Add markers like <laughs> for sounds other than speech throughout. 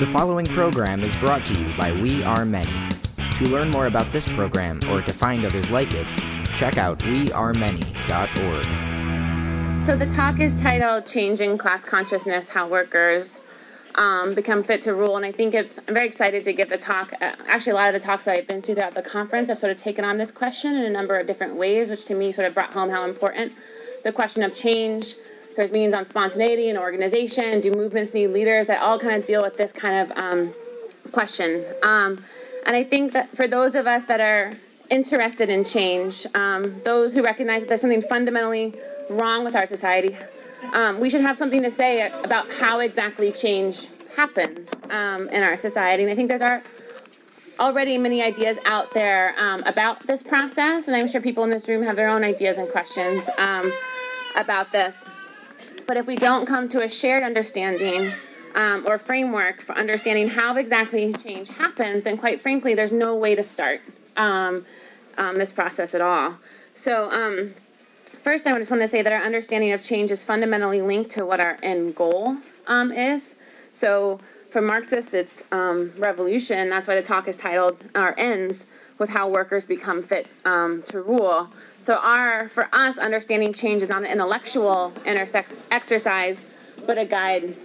The following program is brought to you by We Are Many. To learn more about this program or to find others like it, check out wearemany.org. So the talk is titled Changing Class Consciousness How Workers um, Become Fit to Rule. And I think it's, I'm very excited to give the talk. Uh, actually, a lot of the talks that I've been to throughout the conference, I've sort of taken on this question in a number of different ways, which to me sort of brought home how important the question of change there's meetings on spontaneity and organization. Do movements need leaders? That all kind of deal with this kind of um, question. Um, and I think that for those of us that are interested in change, um, those who recognize that there's something fundamentally wrong with our society, um, we should have something to say about how exactly change happens um, in our society. And I think there's are already many ideas out there um, about this process, and I'm sure people in this room have their own ideas and questions about this. But if we don't come to a shared understanding um, or framework for understanding how exactly change happens, then quite frankly, there's no way to start um, um, this process at all. So, um, first, I just want to say that our understanding of change is fundamentally linked to what our end goal um, is. So, for Marxists, it's revolution. That's why the talk is titled Our Ends with how workers become fit um, to rule. So our, for us, understanding change is not an intellectual intersect exercise, but a guide,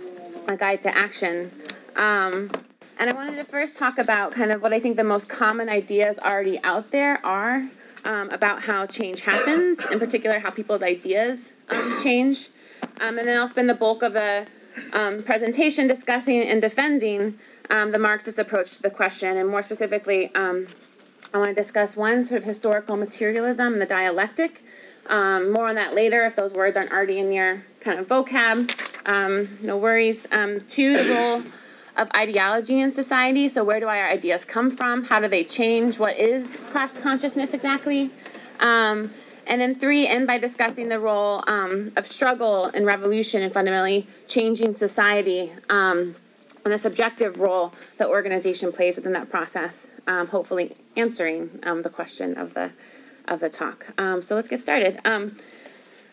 a guide to action. Um, and I wanted to first talk about kind of what I think the most common ideas already out there are um, about how change happens, in particular how people's ideas um, change. Um, and then I'll spend the bulk of the um, presentation discussing and defending um, the Marxist approach to the question, and more specifically, um, I want to discuss one sort of historical materialism, and the dialectic. Um, more on that later if those words aren't already in your kind of vocab. Um, no worries. Um, two, the role of ideology in society. So, where do our ideas come from? How do they change? What is class consciousness exactly? Um, and then three, end by discussing the role um, of struggle and revolution in fundamentally changing society. Um, and the subjective role that organization plays within that process, um, hopefully answering um, the question of the of the talk. Um, so let's get started. Um,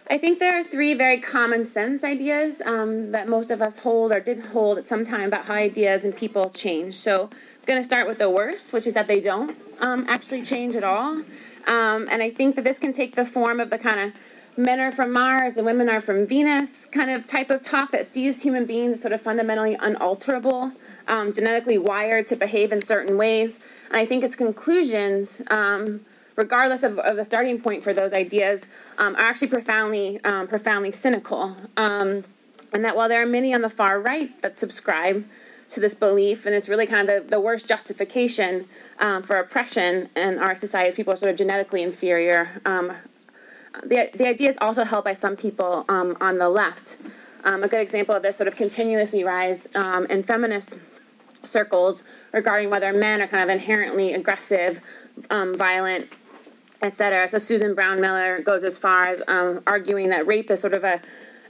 I think there are three very common sense ideas um, that most of us hold or did hold at some time about how ideas and people change. So I'm going to start with the worst, which is that they don't um, actually change at all. and I think that this can take the form of the kind of men are from Mars and women are from Venus kind of type of talk that sees human beings as sort of fundamentally unalterable, um, genetically wired to behave in certain ways. And I think its conclusions, um, regardless of, of, the starting point for those ideas, um, are actually profoundly, um, profoundly cynical. Um, and that while there are many on the far right that subscribe to this belief, and it's really kind of the, the worst justification um, for oppression in our society, people are sort of genetically inferior the, the idea is also held by some people um, on the left. Um, a good example of this sort of continuously rise um, in feminist circles regarding whether men are kind of inherently aggressive, um, violent, etc. So Susan Brownmiller goes as far as um, arguing that rape is sort of a,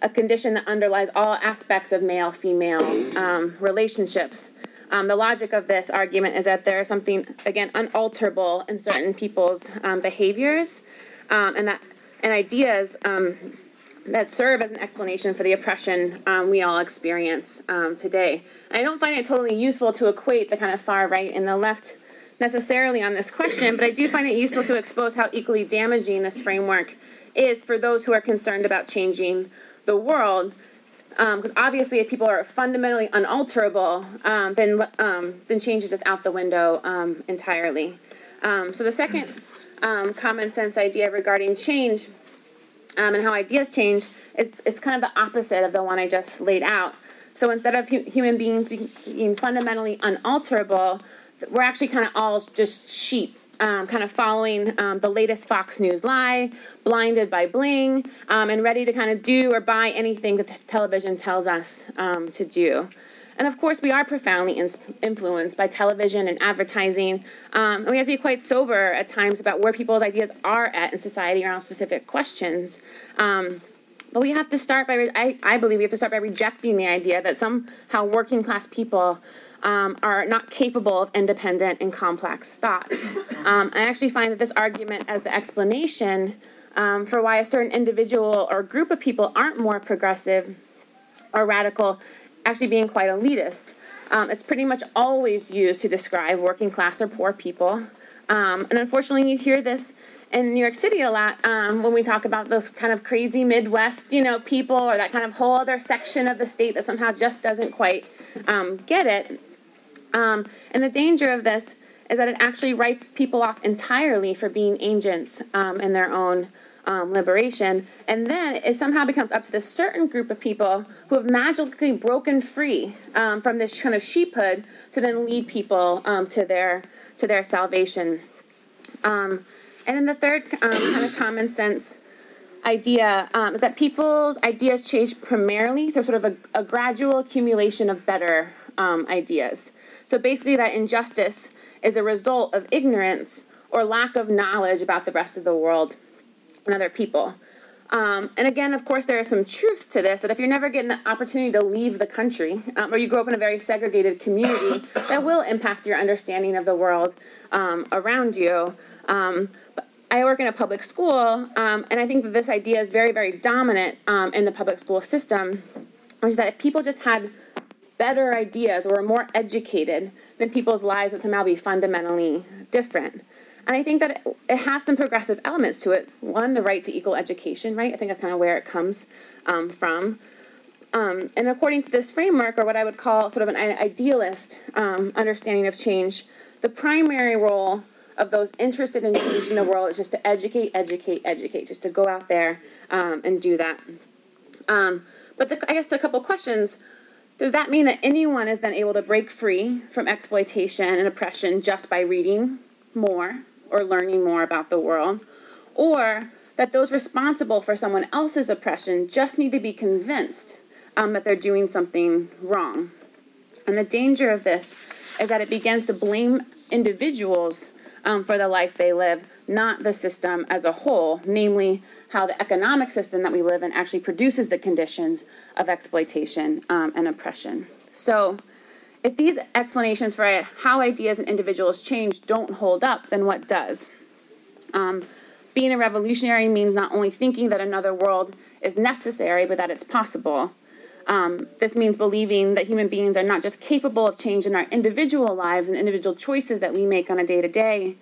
a condition that underlies all aspects of male female um, relationships. the logic of this argument is that there is something, again, unalterable in certain people's behaviors, and that and ideas um, that serve as an explanation for the oppression um, we all experience um, today. And I don't find it totally useful to equate the kind of far right and the left necessarily on this question, but I do find it useful to expose how equally damaging this framework is for those who are concerned about changing the world. Because um, obviously, if people are fundamentally unalterable, um, then um, then change is just out the window um, entirely. So the second um, common sense idea regarding change um, and how ideas change is, is kind of the opposite of the one I just laid out. So instead of hu- human beings being fundamentally unalterable, we're actually kind of all just sheep. Um, kind of following um, the latest Fox News lie, blinded by bling, um, and ready to kind of do or buy anything that the television tells us um, to do. And of course, we are profoundly in- influenced by television and advertising. Um, and we have to be quite sober at times about where people's ideas are at in society around specific questions. Um, but we have to start by, re- I, I believe we have to start by rejecting the idea that somehow working class people um, are not capable of independent and complex thought. Um, I actually find that this argument as the explanation um, for why a certain individual or group of people aren't more progressive or radical actually being quite elitist. Um, it's pretty much always used to describe working class or poor people. Um, and unfortunately, you hear this in New York City a lot um, when we talk about those kind of crazy Midwest, you know, people or that kind of whole other section of the state that somehow just doesn't quite um, get it. Um, and the danger of this is that it actually writes people off entirely for being agents um, in their own um, liberation. And then it somehow becomes up to this certain group of people who have magically broken free um, from this kind of sheephood to then lead people um, to their to their salvation. Um, and then the third um, kind of common sense idea um, is that people's ideas change primarily through sort of a, a gradual accumulation of better ideas. So basically, that injustice is a result of ignorance or lack of knowledge about the rest of the world and other people. Um, and again, of course, there is some truth to this that if you're never getting the opportunity to leave the country, um, or you grow up in a very segregated community, <laughs> that will impact your understanding of the world um, around you. Um, I work in a public school, um, and I think that this idea is very, very dominant um, in the public school system, which is that if people just had better ideas or were more educated, then people's lives would somehow be fundamentally different. And I think that it, has some progressive elements to it. One, the right to equal education, right? I think that's kind of where it comes um, from. Um, and according to this framework, or what I would call sort of an idealist um, understanding of change, the primary role of those interested in change in the world is just to educate, educate, educate, just to go out there um, and do that. Um, but the, I guess a couple questions. Does that mean that anyone is then able to break free from exploitation and oppression just by reading more or learning more about the world, or that those responsible for someone else's oppression just need to be convinced um, that they're doing something wrong. And the danger of this is that it begins to blame individuals um, for the life they live, not the system as a whole, namely how the economic system that we live in actually produces the conditions of exploitation um, and oppression. So, if these explanations for how ideas and individuals change don't hold up, then what does? Um, being a revolutionary means not only thinking that another world is necessary, but that it's possible. Um, this means believing that human beings are not just capable of change in our individual lives and individual choices that we make on a day to day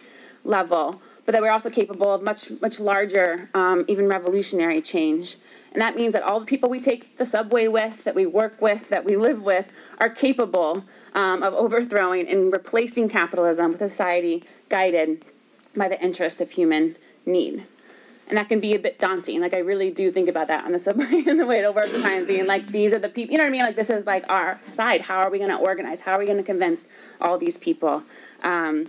level, but that we're also capable of much, much larger, um, even revolutionary change. And that means that all the people we take the subway with, that we work with, that we live with, are capable um, of overthrowing and replacing capitalism with a society guided by the interest of human need. And that can be a bit daunting. Like, I really do think about that on the subway <laughs> and the way to work time, being like, these are the people, you know what I mean? Like, this is like our side. How are we going to organize? How are we going to convince all these people? Um,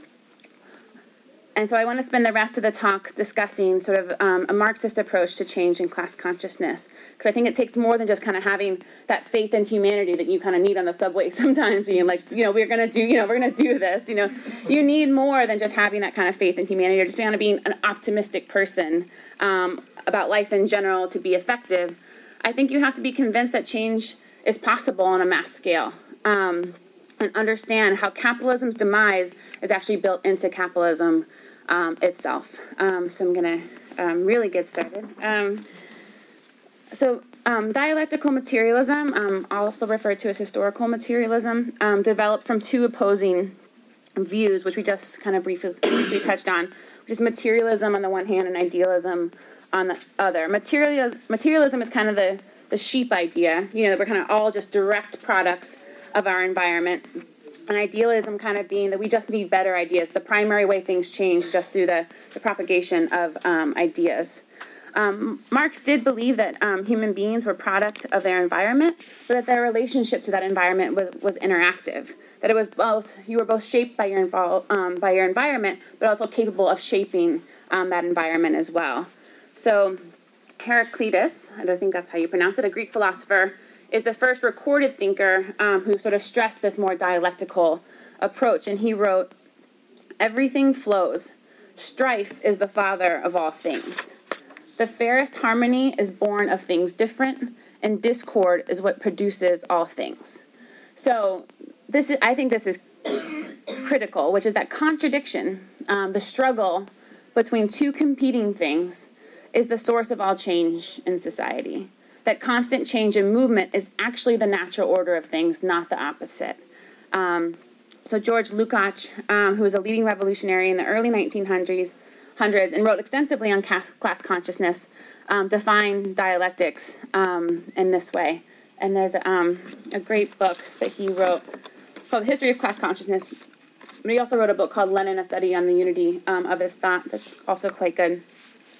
and so I want to spend the rest of the talk discussing sort of um, a Marxist approach to change in class consciousness. Because I think it takes more than just kind of having that faith in humanity that you kind of need on the subway <laughs> sometimes, being like, you know, we're going to do, you know, we're going to do this. You know, you need more than just having that kind of faith in humanity or just being, being an optimistic person um, about life in general to be effective. I think you have to be convinced that change is possible on a mass scale. Um, and understand how capitalism's demise is actually built into capitalism um, itself. Um, so I'm going to um, really get started. Um, so um, dialectical materialism, also referred to as historical materialism, developed from two opposing views, which we just kind of briefly, briefly touched on, which is materialism on the one hand and idealism on the other. Materialism, is kind of the, the sheep idea, you know, that we're kind of all just direct products of our environment and idealism kind of being that we just need better ideas. The primary way things change just through the, the propagation of um, ideas. Um, Marx did believe that um, human beings were product of their environment, but that their relationship to that environment was, was interactive. That it was both you were both shaped by your invol- um, by your environment, but also capable of shaping um, that environment as well. So Heraclitus, I think that's how you pronounce it, a Greek philosopher, is the first recorded thinker um, who sort of stressed this more dialectical approach. And he wrote, Everything flows. Strife is the father of all things. The fairest harmony is born of things different, and discord is what produces all things. So, this is, I think this is critical, which is that contradiction, um, the struggle between two competing things, is the source of all change in society that constant change and movement is actually the natural order of things, not the opposite. Um, so George Lukács, um, who was a leading revolutionary in the early 1900s, hundreds, and wrote extensively on class, consciousness, um, defined dialectics um, in this way. And there's a, um, a great book that he wrote called The History of Class Consciousness. But he also wrote a book called Lenin, A Study on the Unity um, of His Thought that's also quite good.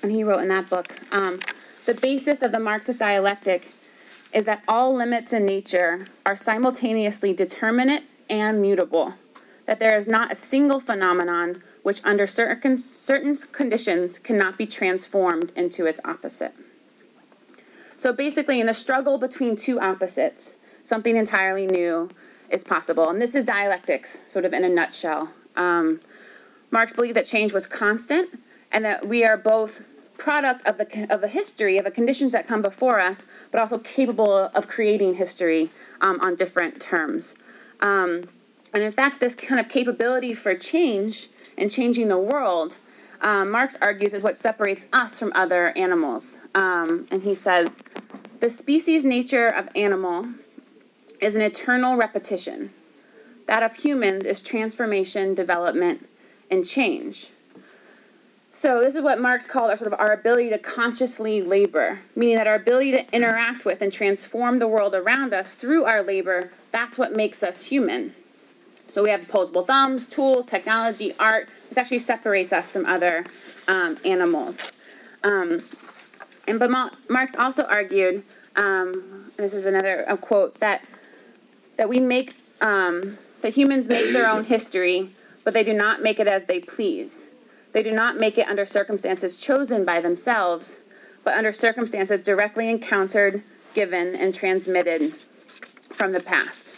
And he wrote in that book, the basis of the Marxist dialectic is that all limits in nature are simultaneously determinate and mutable, that there is not a single phenomenon which, under certain, certain conditions, cannot be transformed into its opposite. So basically, in the struggle between two opposites, something entirely new is possible. And this is dialectics, sort of in a nutshell. Um, Marx believed that change was constant and that we are both product of the of a history of the conditions that come before us, but also capable of creating history um, on different terms. Um, and in fact, this kind of capability for change and changing the world, um, Marx argues, is what separates us from other animals. Um, and he says, the species nature of animal is an eternal repetition. That of humans is transformation, development, and change. So this is what Marx called our sort of our ability to consciously labor, meaning that our ability to interact with and transform the world around us through our labor, that's what makes us human. So we have opposable thumbs, tools, technology, art. This actually separates us from other um, animals. Um, and but Marx also argued, um, this is another quote that that we make um, that humans make their own history, but they do not make it as they please. They do not make it under circumstances chosen by themselves, but under circumstances directly encountered, given, and transmitted from the past.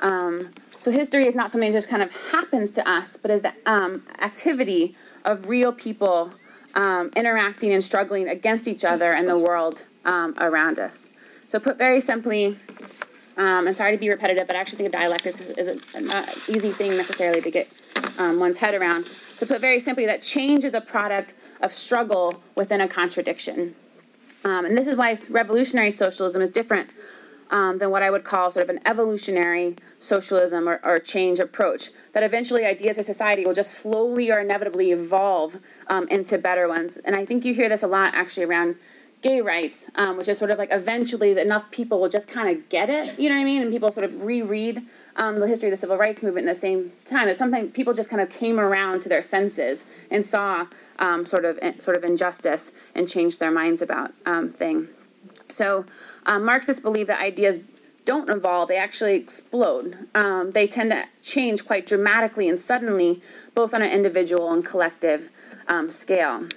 Um, so history is not something that just kind of happens to us, but is the um, activity of real people um, interacting and struggling against each other and the world um, around us. So put very simply, um, and sorry to be repetitive, but I actually think a dialectic is a, not an easy thing necessarily to get um, one's head around. To put very simply, that change is a product of struggle within a contradiction. Um, and this is why revolutionary socialism is different um, than what I would call sort of an evolutionary socialism or, or change approach. That eventually ideas of society will just slowly or inevitably evolve um, into better ones. And I think you hear this a lot actually around gay rights, um, which is sort of like eventually enough people will just kind of get it, you know what I mean? And people sort of reread um, the history of the civil rights movement in the same time. It's something people just kind of came around to their senses and saw um, sort of sort of injustice and changed their minds about um, thing. So um, Marxists believe that ideas don't evolve, they actually explode. Um, they tend to change quite dramatically and suddenly, both on an individual and collective scale.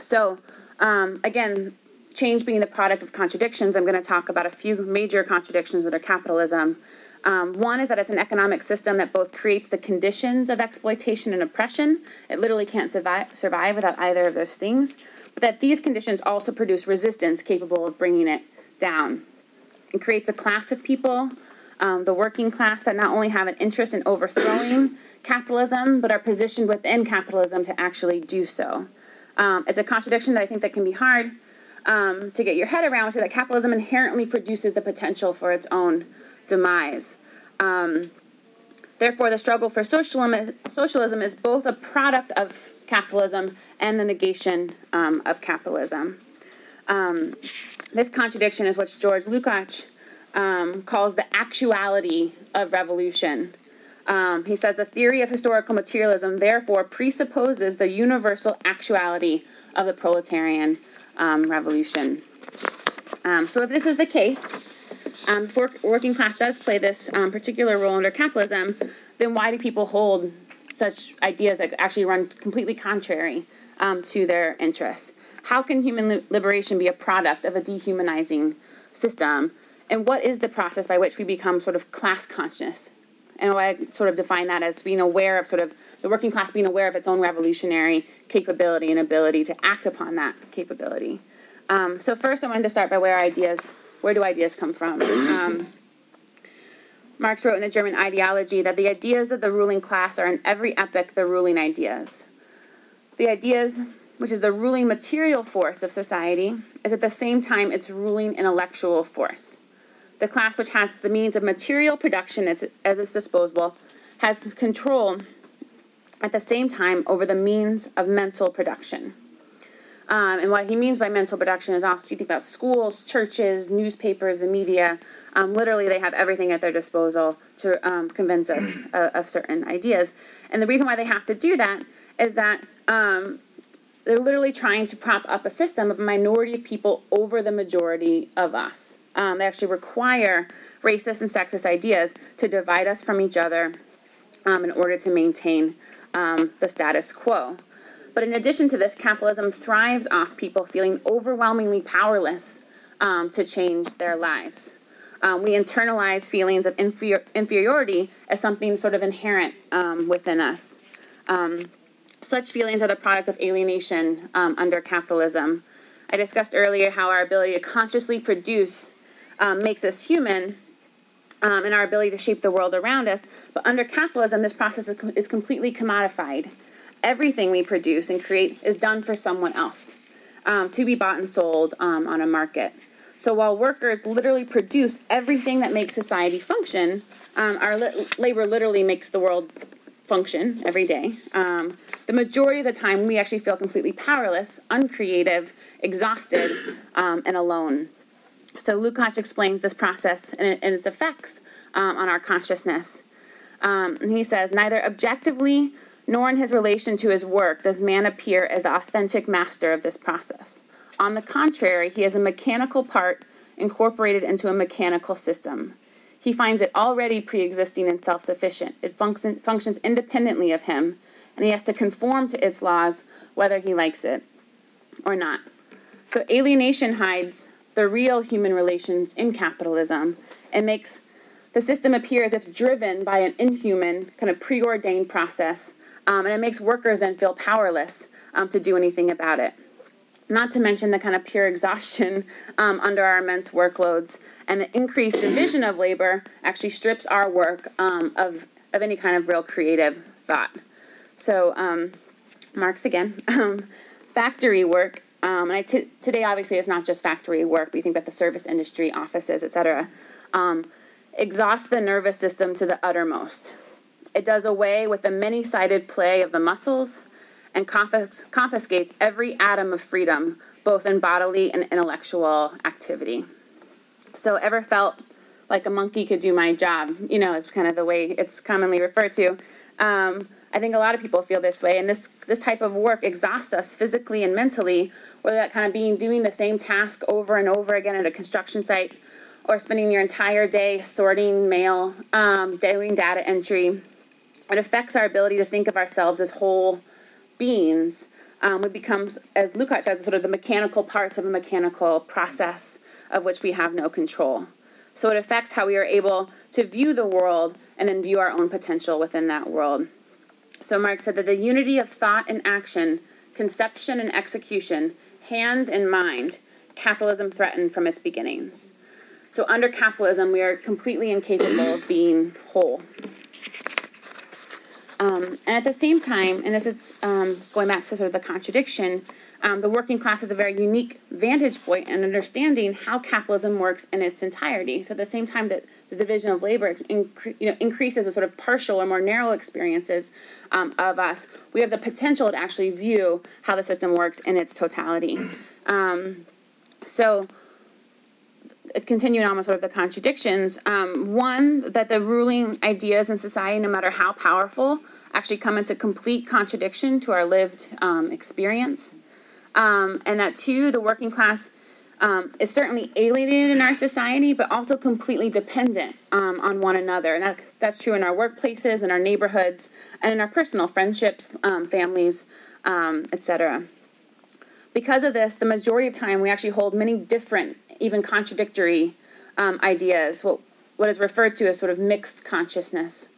So, um, again, change being the product of contradictions, I'm going to talk about a few major contradictions that are capitalism. Um, one is that it's an economic system that both creates the conditions of exploitation and oppression. It literally can't survive, survive without either of those things. But that these conditions also produce resistance capable of bringing it down. It creates a class of people, um, the working class, that not only have an interest in overthrowing <coughs> capitalism, but are positioned within capitalism to actually do so. Um, it's a contradiction that I think that can be hard um, to get your head around, which is that capitalism inherently produces the potential for its own demise. Um, therefore, the struggle for socialism, socialism is both a product of capitalism and the negation um, of capitalism. Um, this contradiction is what George Lukács um, calls the actuality of revolution. Um, he says the theory of historical materialism therefore presupposes the universal actuality of the proletarian um, revolution. Um, so if this is the case, um, if working class does play this um, particular role under capitalism, then why do people hold such ideas that actually run completely contrary um, to their interests? How can human liberation be a product of a dehumanizing system? And what is the process by which we become sort of class conscious? And I sort of define that as being aware of sort of the working class being aware of its own revolutionary capability and ability to act upon that capability. Um, so first, I wanted to start by where ideas, where do ideas come from? Um, Marx wrote in the German ideology that the ideas of the ruling class are in every epoch the ruling ideas. The ideas which is the ruling material force of society, is at the same time its ruling intellectual force. The class which has the means of material production as, its disposal has control at the same time over the means of mental production. Um, and what he means by mental production is also you think about schools, churches, newspapers, the media. Um, literally, they have everything at their disposal to um, convince us <clears throat> of, of, certain ideas. And the reason why they have to do that is that um, they're literally trying to prop up a system of a minority of people over the majority of us. Um, they actually require racist and sexist ideas to divide us from each other um, in order to maintain the status quo. But in addition to this, capitalism thrives off people feeling overwhelmingly powerless um, to change their lives. Um, we internalize feelings of inferior- inferiority as something sort of inherent um, within us. Um, such feelings are the product of alienation um, under capitalism. I discussed earlier how our ability to consciously produce um, makes us human, um, and our ability to shape the world around us. But under capitalism, this process is, is completely commodified everything we produce and create is done for someone else um, to be bought and sold um, on a market. So while workers literally produce everything that makes society function, um, our li- labor literally makes the world function every day. Um, the majority of the time, we actually feel completely powerless, uncreative, exhausted, um, and alone. So Lukács explains this process and, and its effects um, on our consciousness. and he says, neither objectively nor in his relation to his work does man appear as the authentic master of this process. On the contrary, he is a mechanical part incorporated into a mechanical system. He finds it already pre existing and self sufficient. It function, functions independently of him, and he has to conform to its laws whether he likes it or not. So, alienation hides the real human relations in capitalism and makes the system appear as if driven by an inhuman, kind of preordained process um, and it makes workers then feel powerless um, to do anything about it. Not to mention the kind of pure exhaustion <laughs> um, under our immense workloads and the increased division of labor actually strips our work um, of, of any kind of real creative thought. So, um, Marx again, <laughs> um, factory work um, and I t- today, obviously, it's not just factory work, but you think about the service industry, offices, etc. Um, exhaust the nervous system to the uttermost. It does away with the many sided play of the muscles and confis- confiscates every atom of freedom, both in bodily and intellectual activity. So, ever felt like a monkey could do my job? You know, is kind of the way it's commonly referred to. Um, I think a lot of people feel this way, and this this type of work exhausts us physically and mentally. Whether that kind of being doing the same task over and over again at a construction site, or spending your entire day sorting mail, um, doing data entry, it affects our ability to think of ourselves as whole beings. Um, we become, as Lukács says, sort of the mechanical parts of a mechanical process of which we have no control. So it affects how we are able to view the world and then view our own potential within that world. So Marx said that the unity of thought and action, conception and execution, hand and mind, capitalism threatened from its beginnings. So under capitalism, we are completely incapable of being whole. Um, and at the same time, and this is um, going back to sort of the contradiction, um, the working class has a very unique vantage point in understanding how capitalism works in its entirety. So at the same time that the division of labor incre- you know, increases the sort of partial or more narrow experiences um, of us, we have the potential to actually view how the system works in its totality. Um, so continuing on with sort of the contradictions, um, one, that the ruling ideas in society, no matter how powerful, actually come into complete contradiction to our lived um, experience. Um, and that two, the working class um, is certainly alienated in our society, but also completely dependent um, on one another. And that, that's true in our workplaces, in our neighborhoods, and in our personal friendships, um, families, etc. Because of this, the majority of time we actually hold many different even contradictory um, ideas, what, what is referred to as sort of mixed consciousness.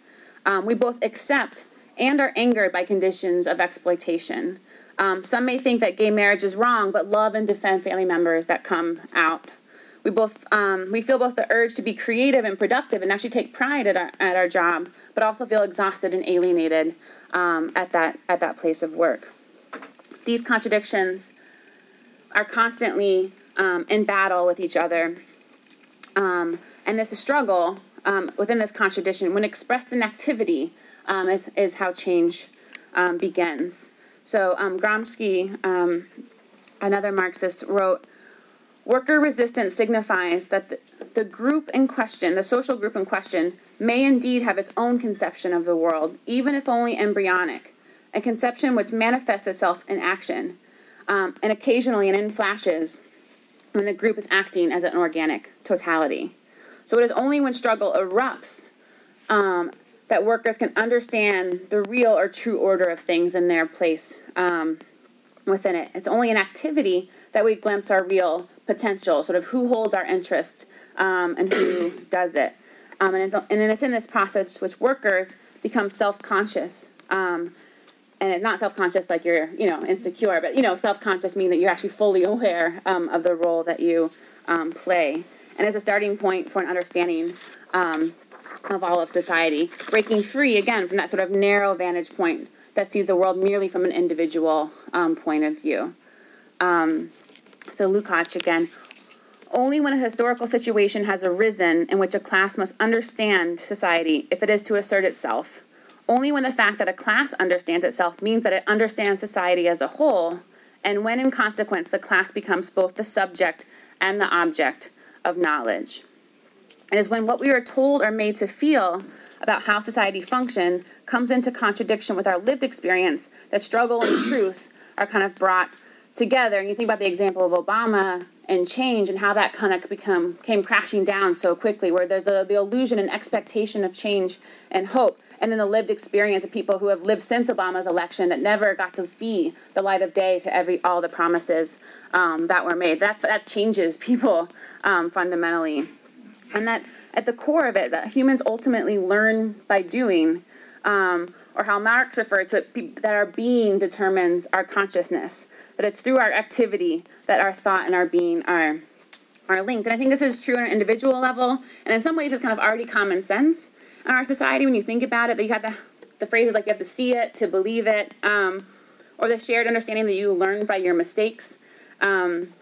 Um, we both accept and are angered by conditions of exploitation. Um, some may think that gay marriage is wrong, but love and defend family members that come out. We both um, we feel both the urge to be creative and productive and actually take pride at our, at our job, but also feel exhausted and alienated um, at that at that place of work. these contradictions are constantly um, in battle with each other. Um, and this struggle um, within this contradiction, when expressed in activity, is, is how change begins. So um, Gramsci, another Marxist, wrote Worker resistance signifies that the, the group in question, the social group in question, may indeed have its own conception of the world, even if only embryonic, a conception which manifests itself in action, um, and occasionally and in flashes when the group is acting as an organic totality. So it is only when struggle erupts um, that workers can understand the real or true order of things in their place um, within it. It's only in activity that we glimpse our real potential, sort of who holds our interest um, and who <coughs> does it. Um, and, and then it's in this process which workers become self-conscious. Um, and not self-conscious like you're, you know, insecure, but, you know, self-conscious meaning that you're actually fully <laughs> aware um, of the role that you um, play. And as a starting point for an understanding um, of all of society, breaking free, again, from that sort of narrow vantage point that sees the world merely from an individual um, point of view. Um, so Lukács again, only when a historical situation has arisen in which a class must understand society if it is to assert itself. Only when the fact that a class understands itself means that it understands society as a whole, and when in consequence the class becomes both the subject and the object of knowledge. Is when what we are told or made to feel about how society functions comes into contradiction with our lived experience that struggle and <coughs> truth are kind of brought together. And you think about the example of Obama and change and how that kind of become came crashing down so quickly where there's a, the illusion and expectation of change and hope. And then the lived experience of people who have lived since obama's election that never got to see the light of day to every all the promises um, that were made. That that changes <laughs> people um, fundamentally and that at the core of it that humans ultimately learn by doing um, or how marx referred to it that our being determines our consciousness that it's through our activity that our thought and our being are are linked. And I think this is true on an individual level, and in some ways, it's kind of already common sense in our society when you think about it. That you have the the phrases like you have to see it to believe it, um, or the shared understanding that you learn by your mistakes um,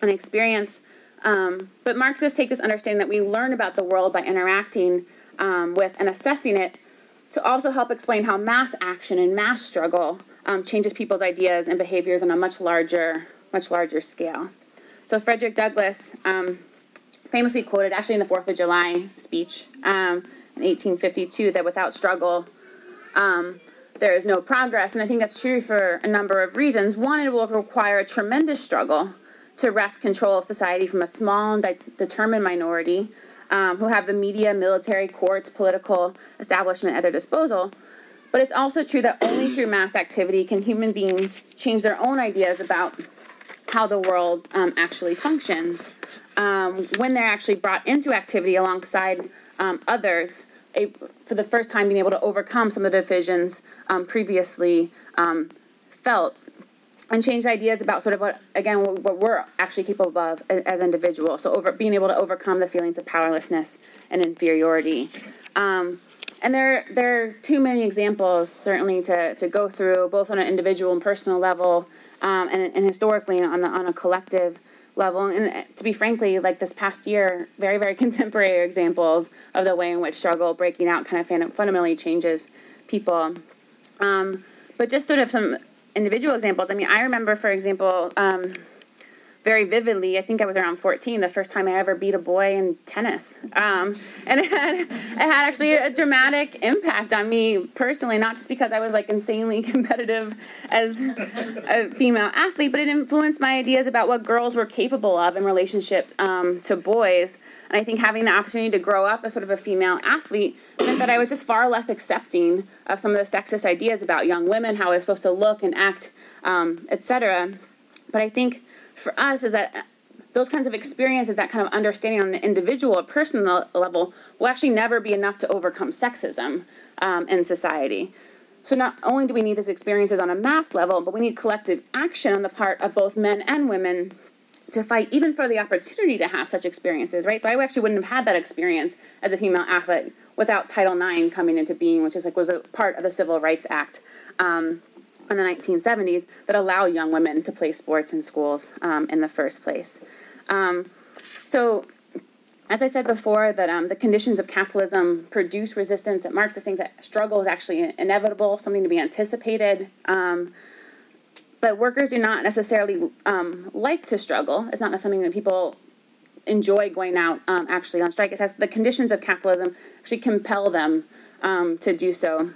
and experience. Um, but Marxists take this understanding that we learn about the world by interacting um, with and assessing it to also help explain how mass action and mass struggle um, changes people's ideas and behaviors on a much larger, much larger scale. So Frederick Douglass um, famously quoted, actually in the Fourth of July speech um, in 1852, that without struggle, um, there is no progress. And I think that's true for a number of reasons. One, it will require a tremendous struggle to wrest control of society from a small and de- determined minority um, who have the media, military, courts, political establishment at their disposal. But it's also true that only through mass activity can human beings change their own ideas about how the world um, actually functions um, when they're actually brought into activity alongside um, others. A, for the first time, being able to overcome some of the divisions um, previously um, felt and change ideas about sort of what again what, we're actually capable of as individuals. So over being able to overcome the feelings of powerlessness and inferiority. Um, and there there are too many examples certainly to, to go through both on an individual and personal level um, and, and historically on the on a collective level. And to be frankly like this past year very very <laughs> contemporary examples of the way in which struggle breaking out kind of fundamentally changes people. Um, but just sort of some individual examples. I mean i remember for example um, very vividly. I think I was around 14, the first time I ever beat a boy in tennis. Um, and <laughs> it had, it had actually a dramatic impact on me personally, not just because I was like insanely <laughs> competitive as a female athlete, but it influenced my ideas about what girls were capable of in relationship um, to boys. And I think having the opportunity to grow up as sort of a female athlete meant that I was just far less accepting of some of the sexist ideas about young women, how I was supposed to look and act, um, etc. But I think for us is that those kinds of experiences, that kind of understanding on an individual or personal level, will actually never be enough to overcome sexism um, in society. So not only do we need these experiences on a mass level, but we need collective action on the part of both men and women to fight even for the opportunity to have such experiences, right? So I actually wouldn't have had that experience as a female athlete without Title IX coming into being, which is like was a part of the Civil Rights Act. Um, in the 1970s that allow young women to play sports in schools um, in the first place. Um, so, as I said before, that um, the conditions of capitalism produce resistance. That Marxist thinks that struggle is actually inevitable, something to be anticipated. Um, but workers do not necessarily um, like to struggle. It's not something that people enjoy going out um, actually on strike. It says the conditions of capitalism actually compel them to do so.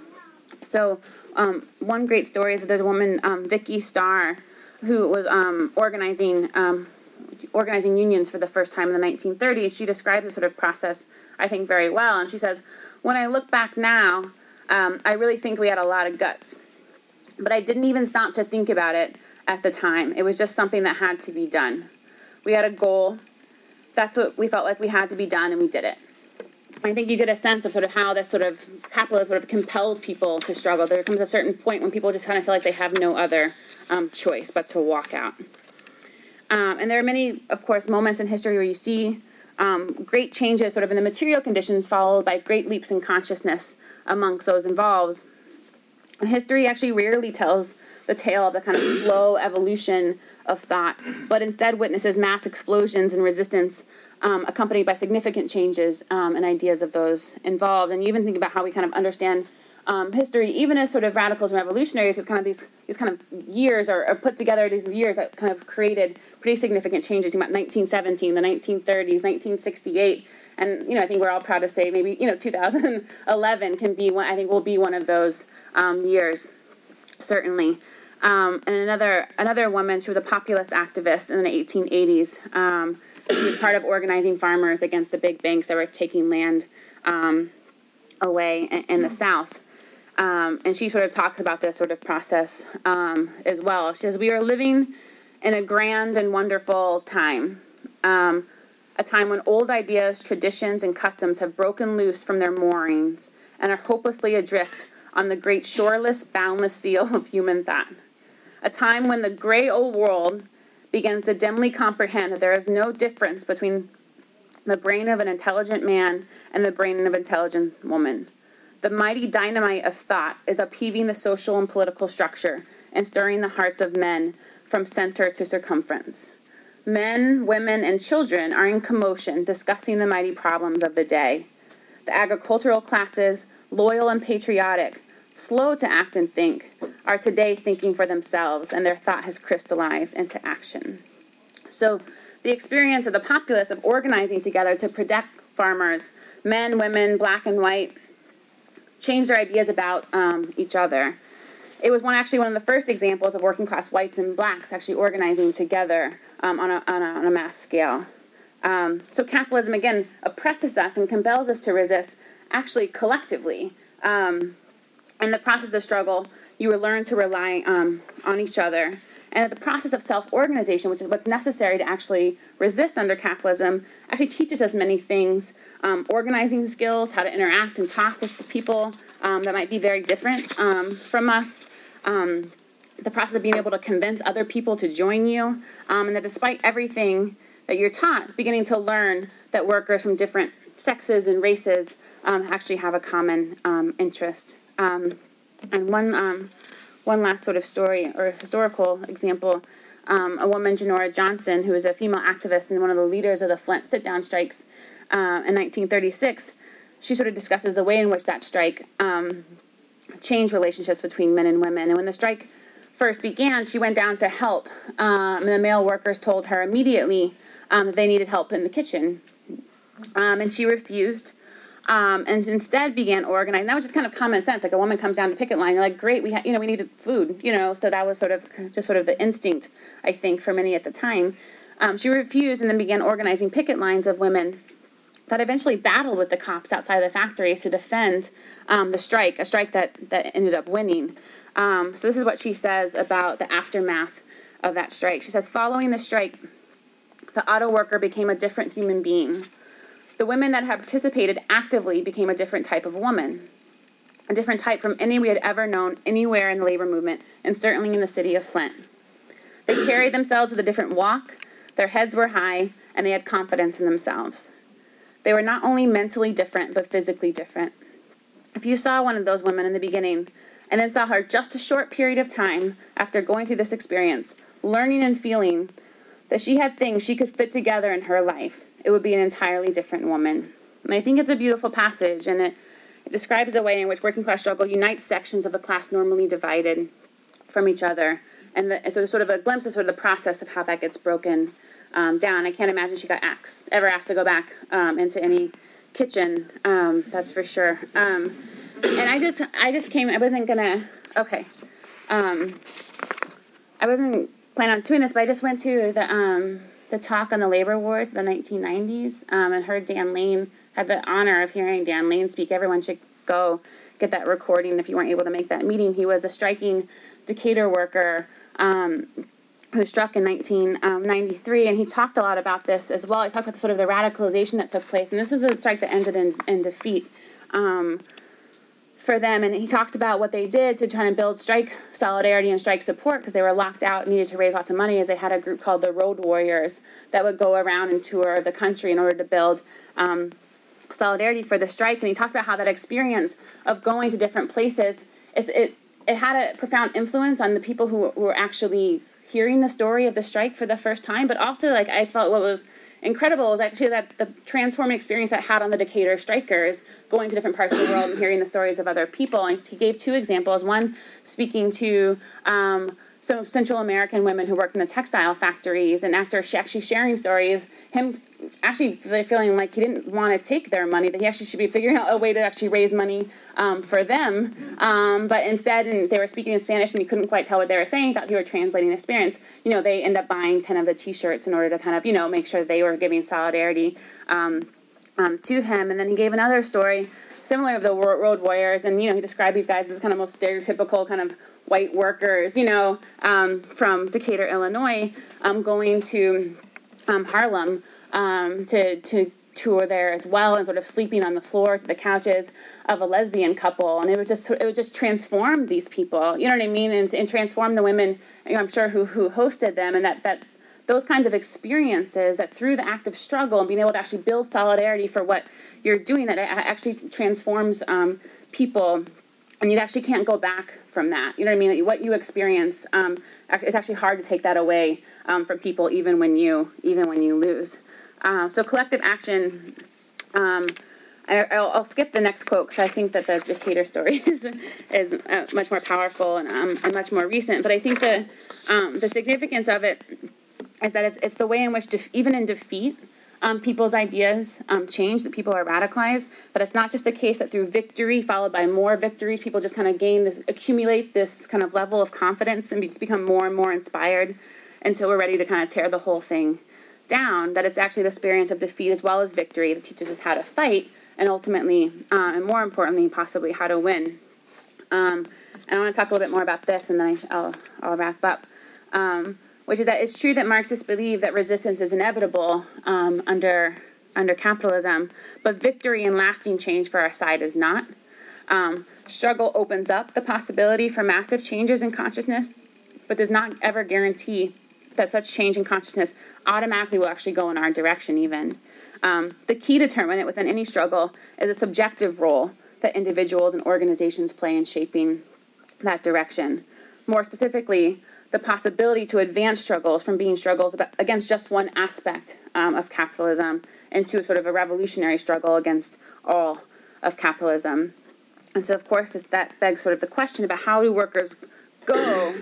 So um, one great story is that there's a woman, um, Vicky Starr, who was um, organizing um, organizing unions for the first time in the 1930s. She describes the sort of process, I think, very well. And she says, "When I look back now, um, I really think we had a lot of guts, but I didn't even stop to think about it at the time. It was just something that had to be done. We had a goal. That's what we felt like we had to be done, and we did it." I think you get a sense of sort of how this sort of capitalism sort of compels people to struggle. There comes a certain point when people just kind of feel like they have no other um, choice but to walk out. Um, and there are many, of course, moments in history where you see um, great changes sort of in the material conditions followed by great leaps in consciousness amongst those involved. And history actually rarely tells the tale of the kind of <clears throat> slow evolution of thought, but instead witnesses mass explosions and resistance um, accompanied by significant changes um, and ideas of those involved. And you even think about how we kind of understand um, history, even as sort of radicals and revolutionaries, as kind of these these kind of years are, are, put together these years that kind of created pretty significant changes. You about 1917, the 1930s, 1968, and you know I think we're all proud to say maybe you know <laughs> 2011 can be one. I think will be one of those um, years, certainly. Um, and another another woman, she was a populist activist in the 1880s. Um, she was part of organizing farmers against the big banks that were taking land um, away in, in, the South. Um, and she sort of talks about this sort of process um, as well. She says, We are living in a grand and wonderful time, um, a time when old ideas, traditions, and customs have broken loose from their moorings and are hopelessly adrift on the great shoreless, boundless seal of human thought. A time when the gray old world begins to dimly comprehend that there is no difference between the brain of an intelligent man and the brain of an intelligent woman. The mighty dynamite of thought is upheaving the social and political structure and stirring the hearts of men from center to circumference. Men, women, and children are in commotion discussing the mighty problems of the day. The agricultural classes, loyal and patriotic, slow to act and think, are today thinking for themselves, and their thought has crystallized into action. So, the experience of the populace of organizing together to protect farmers, men, women, black and white, changed their ideas about um, each other. It was one actually one of the first examples of working class whites and blacks actually organizing together um, on, a, on, a, on, a, mass scale. Um, so capitalism again oppresses us and compels us to resist actually collectively. Um, in the process of struggle, you will learn to rely um, on each other. And the process of self organization, which is what's necessary to actually resist under capitalism, actually teaches us many things um, organizing skills, how to interact and talk with people um, that might be very different from us. Um, the process of being able to convince other people to join you, um, and that despite everything that you're taught, beginning to learn that workers from different sexes and races actually have a common interest. Um, and one um, one last sort of story or historical example. Um, a woman, Genora Johnson, who was a female activist and one of the leaders of the Flint sit down strikes uh, in 1936, she sort of discusses the way in which that strike changed relationships between men and women. And when the strike first began, she went down to help. Um, and the male workers told her immediately um, that they needed help in the kitchen. Um, and she refused um, and instead began organizing. That was just kind of common sense. Like a woman comes down to picket line, you're like, great, we ha- you know we needed food, you know. So that was sort of just sort of the instinct, I think, for many at the time. Um, she refused and then began organizing picket lines of women that eventually battled with the cops outside of the factories to defend um, the strike, a strike that that ended up winning. Um, so this is what she says about the aftermath of that strike. She says, following the strike, the auto worker became a different human being the women that had participated actively became a different type of woman, a different type from any we had ever known anywhere in the labor movement, and certainly in the city of Flint. They carried themselves with a different walk, their heads were high, and they had confidence in themselves. They were not only mentally different, but physically different. If you saw one of those women in the beginning and then saw her just a short period of time after going through this experience, learning and feeling that she had things she could fit together in her life, it would be an entirely different woman. And I think it's a beautiful passage, and it, it describes the way in which working class struggle unites sections of the class normally divided from each other. And the, it's sort of a glimpse of sort of the process of how that gets broken um, down. I can't imagine she got asked, ever asked to go back um, into any kitchen. Um, that's for sure. Um, and I just, I just came. I wasn't gonna. Okay. Um, I wasn't planning on doing this, but I just went to the um, the talk on the labor wars the 1990s and heard Dan Lane. Had the honor of hearing Dan Lane speak. Everyone should go get that recording if you weren't able to make that meeting. He was a striking Decatur worker who struck in 1993, and he talked a lot about this as well. He talked about the, sort of the radicalization that took place, and this is a strike that ended in, in defeat um, for them. And he talks about what they did to try and build strike solidarity and strike support because they were locked out, needed to raise lots of money. As they had a group called the Road Warriors that would go around and tour the country in order to build. Um, solidarity for the strike and he talked about how that experience of going to different places it, it had a profound influence on the people who were actually hearing the story of the strike for the first time. But also, like I felt what was incredible was actually that the transforming experience that I had on the Decatur strikers going to different parts of the world and hearing the stories of other people. And he gave two examples. One speaking to um, some Central American women who worked in the textile factories, and after she actually sharing stories, him actually feeling like he didn't want to take their money, that he actually should be figuring out a way to actually raise money um, for them. Um, but instead, and they were speaking in Spanish, and he couldn't quite tell what they were saying. Thought he were translating experience. You know, they end up buying ten of the T-shirts in order to kind of you know make sure they were giving solidarity um, um to him. And then he gave another story similar of the road warriors and you know he described these guys as kind of most stereotypical kind of white workers, you know, um, from Decatur, Illinois, um, going to um, Harlem um, to to tour there as well, and sort of sleeping on the floors, the couches of a lesbian couple, and it was just it would just transform these people, you know what I mean, and, and transform the women, you know, I'm sure who who hosted them, and that that those kinds of experiences that through the act of struggle and being able to actually build solidarity for what you're doing that actually transforms um, people and you actually can't go back from that. You know what I mean? What you experience, um, it's actually hard to take that away um, from people, even when you even when you lose. Uh, so collective action. Um, I, will skip the next quote because I think that the Decatur story <laughs> is is uh, much more powerful and, um, and much more recent. But I think the um, the significance of it is that it's it's the way in which def- even in defeat um, people's ideas um, change, that people are radicalized, that it's not just the case that through victory followed by more victories, people just kind of gain this, accumulate this kind of level of confidence and just become more and more inspired until we're ready to kind of tear the whole thing down. That it's actually the experience of defeat as well as victory that teaches us how to fight and ultimately, uh, and more importantly, possibly how to win. Um, and I want to talk a little bit more about this and then I, will I'll wrap up. Which is that it's true that Marxists believe that resistance is inevitable um, under under capitalism, but victory and lasting change for our side is not. Um, struggle opens up the possibility for massive changes in consciousness, but does not ever guarantee that such change in consciousness automatically will actually go in our direction, even. Um, the key determinant within any struggle is a subjective role that individuals and organizations play in shaping that direction. More specifically, the possibility to advance struggles from being struggles against just one aspect um, of capitalism into sort of a revolutionary struggle against all of capitalism. And so, of course, that begs sort of the question about how do workers go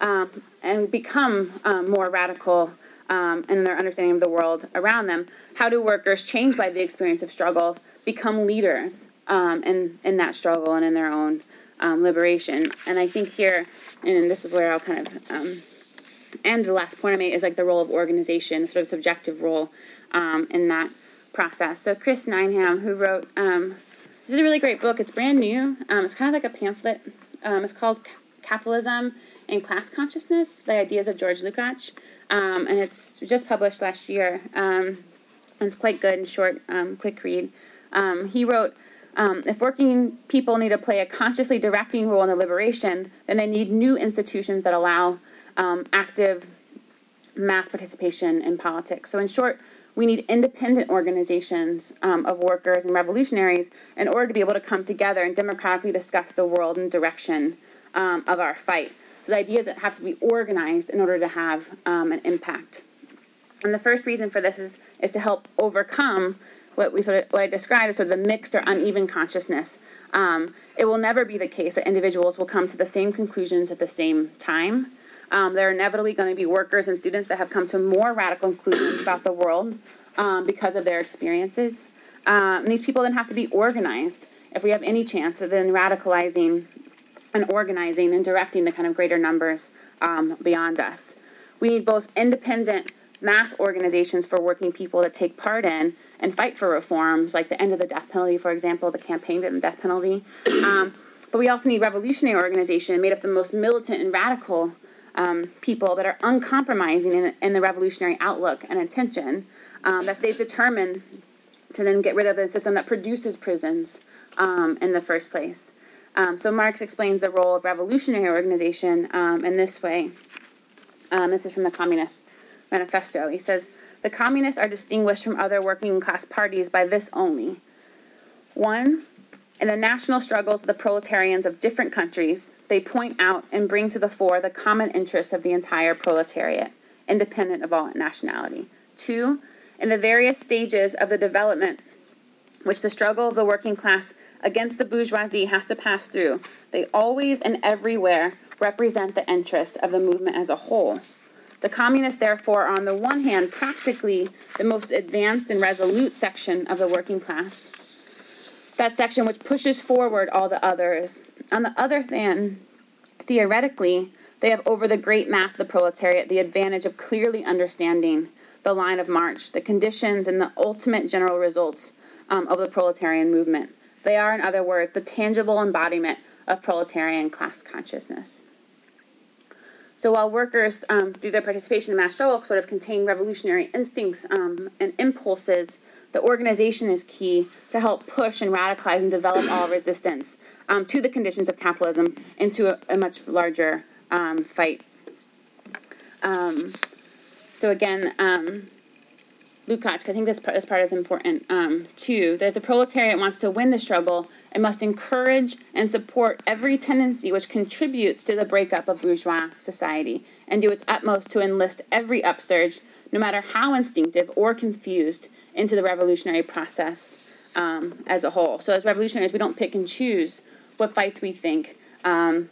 um, and become um, more radical um, in their understanding of the world around them? How do workers, changed by the experience of struggles, become leaders um, in, in that struggle and in their own um, liberation. And I think here, and this is where I'll kind of um, end the last point I made, is like the role of organization, sort of subjective role um, in that process. So Chris Nineham, who wrote, um, this is a really great book. It's brand new. Um, it's kind of like a pamphlet. Um, it's called Capitalism and Class Consciousness, The Ideas of George Lukács. and it's just published last year. and it's quite good and short, quick read. he wrote um, if working people need to play a consciously directing role in the liberation, then they need new institutions that allow um, active mass participation in politics. So, in short, we need independent organizations um, of workers and revolutionaries in order to be able to come together and democratically discuss the world and direction um, of our fight. So the idea is that has to be organized in order to have um, an impact. And the first reason for this is, is to help overcome what we sort of what I described as sort of the mixed or uneven consciousness. Um, it will never be the case that individuals will come to the same conclusions at the same time. Um, there are inevitably going to be workers and students that have come to more radical conclusions about the world um, because of their experiences. Um, and these people then have to be organized if we have any chance of then radicalizing and organizing and directing the kind of greater numbers um, beyond us. We need both independent mass organizations for working people to take part in and fight for reforms, like the end of the death penalty, for example, the campaign to the death penalty. <coughs> Um, but we also need revolutionary organization made up of the most militant and radical um, people that are uncompromising in, in, the revolutionary outlook and intention um, that stays determined to then get rid of the system that produces prisons um, in the first place. Um, so Marx explains the role of revolutionary organization um, in this way. Um, this is from the Communist Manifesto. He says, the communists are distinguished from other working class parties by this only. One, in the national struggles of the proletarians of different countries, they point out and bring to the fore the common interests of the entire proletariat, independent of all nationality. Two, in the various stages of the development which the struggle of the working class against the bourgeoisie has to pass through, they always and everywhere represent the interest of the movement as a whole. The communists, therefore, are on the one hand practically the most advanced and resolute section of the working class, that section which pushes forward all the others. On the other hand, theoretically, they have over the great mass of the proletariat the advantage of clearly understanding the line of march, the conditions, and the ultimate general results um, of the proletarian movement. They are, in other words, the tangible embodiment of proletarian class consciousness. So while workers, um, through their participation in mass struggle, sort of contain revolutionary instincts um, and impulses, the organization is key to help push and radicalize and develop all resistance um, to the conditions of capitalism into a, a much larger um, fight. Um, so again, um, Lukács, I think this part, this part is important um, too, that if the proletariat wants to win the struggle, it must encourage and support every tendency which contributes to the breakup of bourgeois society and do its utmost to enlist every upsurge, no matter how instinctive or confused, into the revolutionary process um, as a whole. So, as revolutionaries, we don't pick and choose what fights we think um,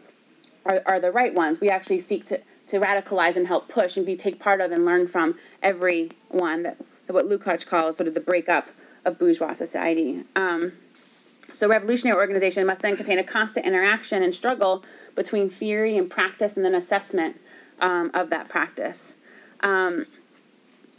are, are the right ones. We actually seek to, to radicalize and help push and be take part of and learn from every one that what Lukács calls sort of the breakup of bourgeois society. Um, so, revolutionary organization must then contain a constant interaction and struggle between theory and practice and then assessment um, of that practice. Um,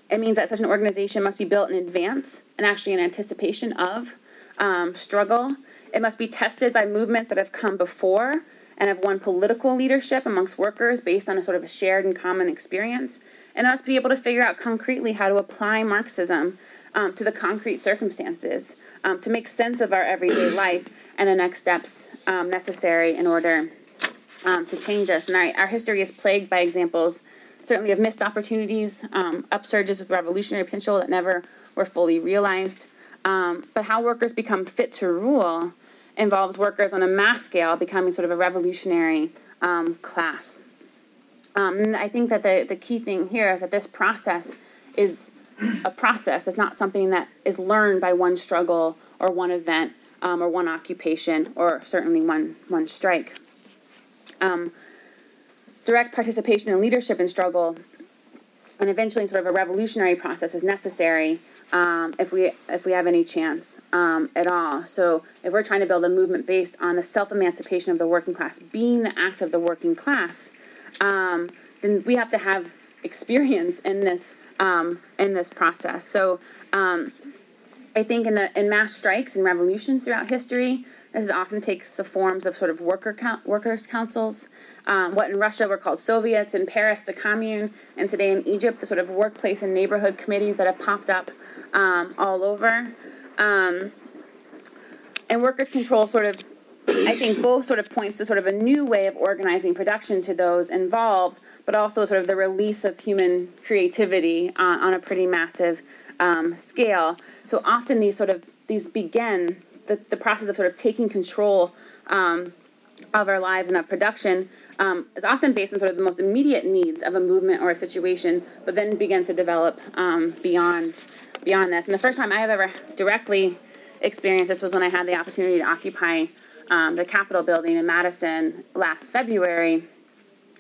it means that such an organization must be built in advance and actually in anticipation of um, struggle. It must be tested by movements that have come before and have won political leadership amongst workers based on a sort of a shared and common experience and us be able to figure out concretely how to apply Marxism um, to the concrete circumstances, um, to make sense of our everyday <coughs> life and the next steps um, necessary in order um, to change us. And our, our, history is plagued by examples, certainly of missed opportunities, um, upsurges with revolutionary potential that never were fully realized. Um, but how workers become fit to rule involves workers on a mass scale becoming sort of a revolutionary class. Um, I think that the, the key thing here is that this process is a process. It's not something that is learned by one struggle or one event um, or one occupation or certainly one, one strike. Um, direct participation in leadership and struggle and eventually sort of a revolutionary process is necessary um, if we if we have any chance um, at all. So if we're trying to build a movement based on the self emancipation of the working class being the act of the working class, um, then we have to have experience in this um, in this process. So um, I think in the in mass strikes and revolutions throughout history, this often takes the forms of sort of worker workers councils. Um, what in Russia were called Soviets, in Paris the Commune, and today in Egypt the sort of workplace and neighborhood committees that have popped up um, all over. Um, and workers control sort of I think both sort of points to sort of a new way of organizing production to those involved, but also sort of the release of human creativity on, on a pretty massive um, scale. So often these sort of these begin the, the process of sort of taking control um, of our lives and of production um, is often based on sort of the most immediate needs of a movement or a situation, but then begins to develop um, beyond beyond this. And the first time I have ever directly experienced this was when I had the opportunity to occupy um, the Capitol building in Madison last February.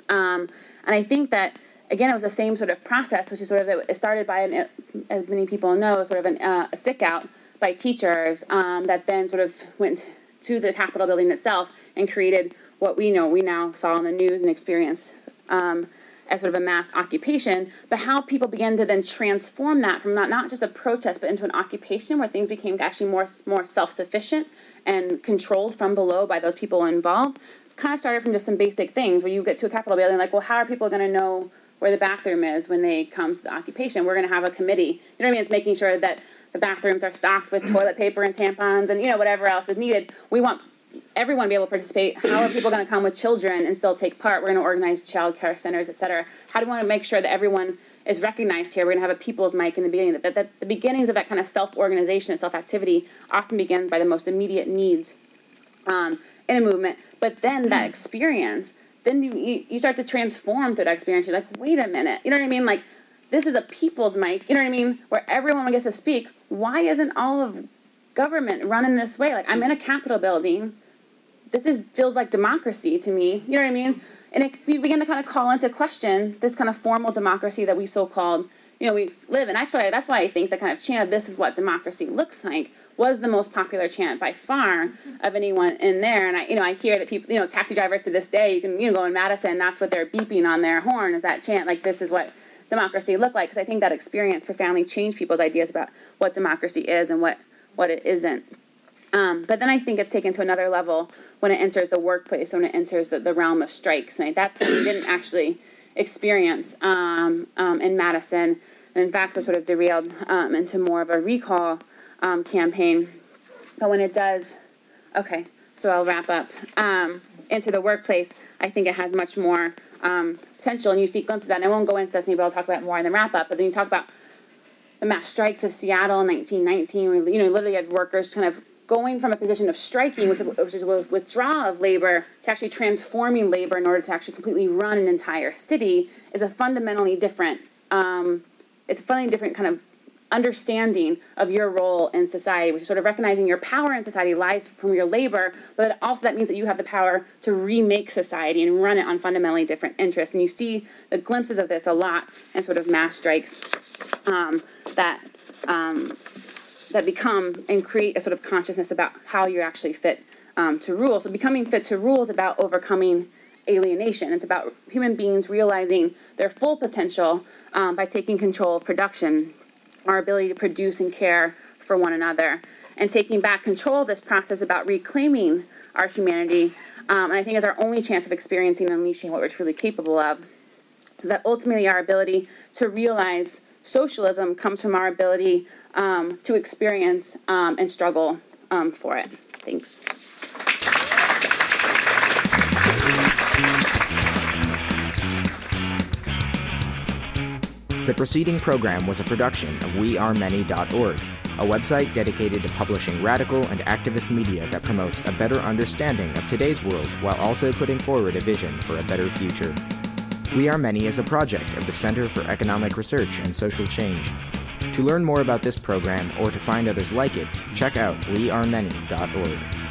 Um, and I think that again, it was the same sort of process, which is sort of it started by, an, as many people know, sort of an, uh, a stick out by teachers um, that then sort of went to the Capitol building itself and created what we know we now saw on the news and experienced um, as sort of a mass occupation, but how people began to then transform that from not, not just a protest but into an occupation where things became actually more more self-sufficient and controlled from below by those people involved kind of started from just some basic things where you get to a Capitol building like, well, how are people going to know where the bathroom is when they come to the occupation? We're going to have a committee. You know what I mean? It's making sure that the bathrooms are stocked with toilet paper and tampons and you know whatever else is needed. We want everyone be able to participate. How are people going to come with children and still take part? We're going to organize child care centers, et cetera. How do we want to make sure that everyone is recognized here? We're going to have a people's mic in the beginning. That, that, the beginnings of that kind of self-organization and self-activity often begins by the most immediate needs um, in a movement. But then that experience, then you, you start to transform through that experience. You're like, wait a minute. You know what I mean? Like, this is a people's mic. You know what I mean? Where everyone gets to speak. Why isn't all of government running this way? Like, I'm in a Capitol building this is feels like democracy to me. You know what I mean? And it, we begin to kind of call into question this kind of formal democracy that we so called, you know, we live in. Actually, that's why I think the kind of chant of "This is what democracy looks like" was the most popular chant by far of anyone in there. And I, you know, I hear that people, you know, taxi drivers to this day, you can, you know, go in Madison, that's what they're beeping on their horn is that chant, like this is what democracy looked like. Because I think that experience profoundly changed people's ideas about what democracy is and what what it isn't. Um, but then I think it's taken to another level when it enters the workplace, when it enters the, the realm of strikes. And that's something we didn't actually experience um, um, in Madison. And in fact, was sort of derailed um, into more of a recall um, campaign. But when it does, okay, so I'll wrap up. Um, into the workplace, I think it has much more potential. And you see glimpses of that. And I won't go into this, maybe I'll talk about more in the wrap up. But then you talk about the mass strikes of Seattle in 1919, where, you know, literally had workers kind of going from a position of striking, which is withdrawal of labor, to actually transforming labor in order to actually completely run an entire city is a fundamentally different. Um, it's a fundamentally different kind of understanding of your role in society, which is sort of recognizing your power in society lies from your labor, but also that means that you have the power to remake society and run it on fundamentally different interests. And you see the glimpses of this a lot in sort of mass strikes um, that um, that become and create a sort of consciousness about how you're actually fit um, to rule. So becoming fit to rule is about overcoming alienation. It's about human beings realizing their full potential um, by taking control of production, our ability to produce and care for one another, and taking back control of this process about reclaiming our humanity. Um, and I think is our only chance of experiencing and unleashing what we're truly capable of. So that ultimately our ability to realize socialism comes from our ability um, to experience um, and struggle um, for it. Thanks. The preceding program was a production of WeAreMany.org, a website dedicated to publishing radical and activist media that promotes a better understanding of today's world while also putting forward a vision for a better future. We Are Many is a project of the Center for Economic Research and Social Change. To learn more about this program or to find others like it, check out wearemany.org.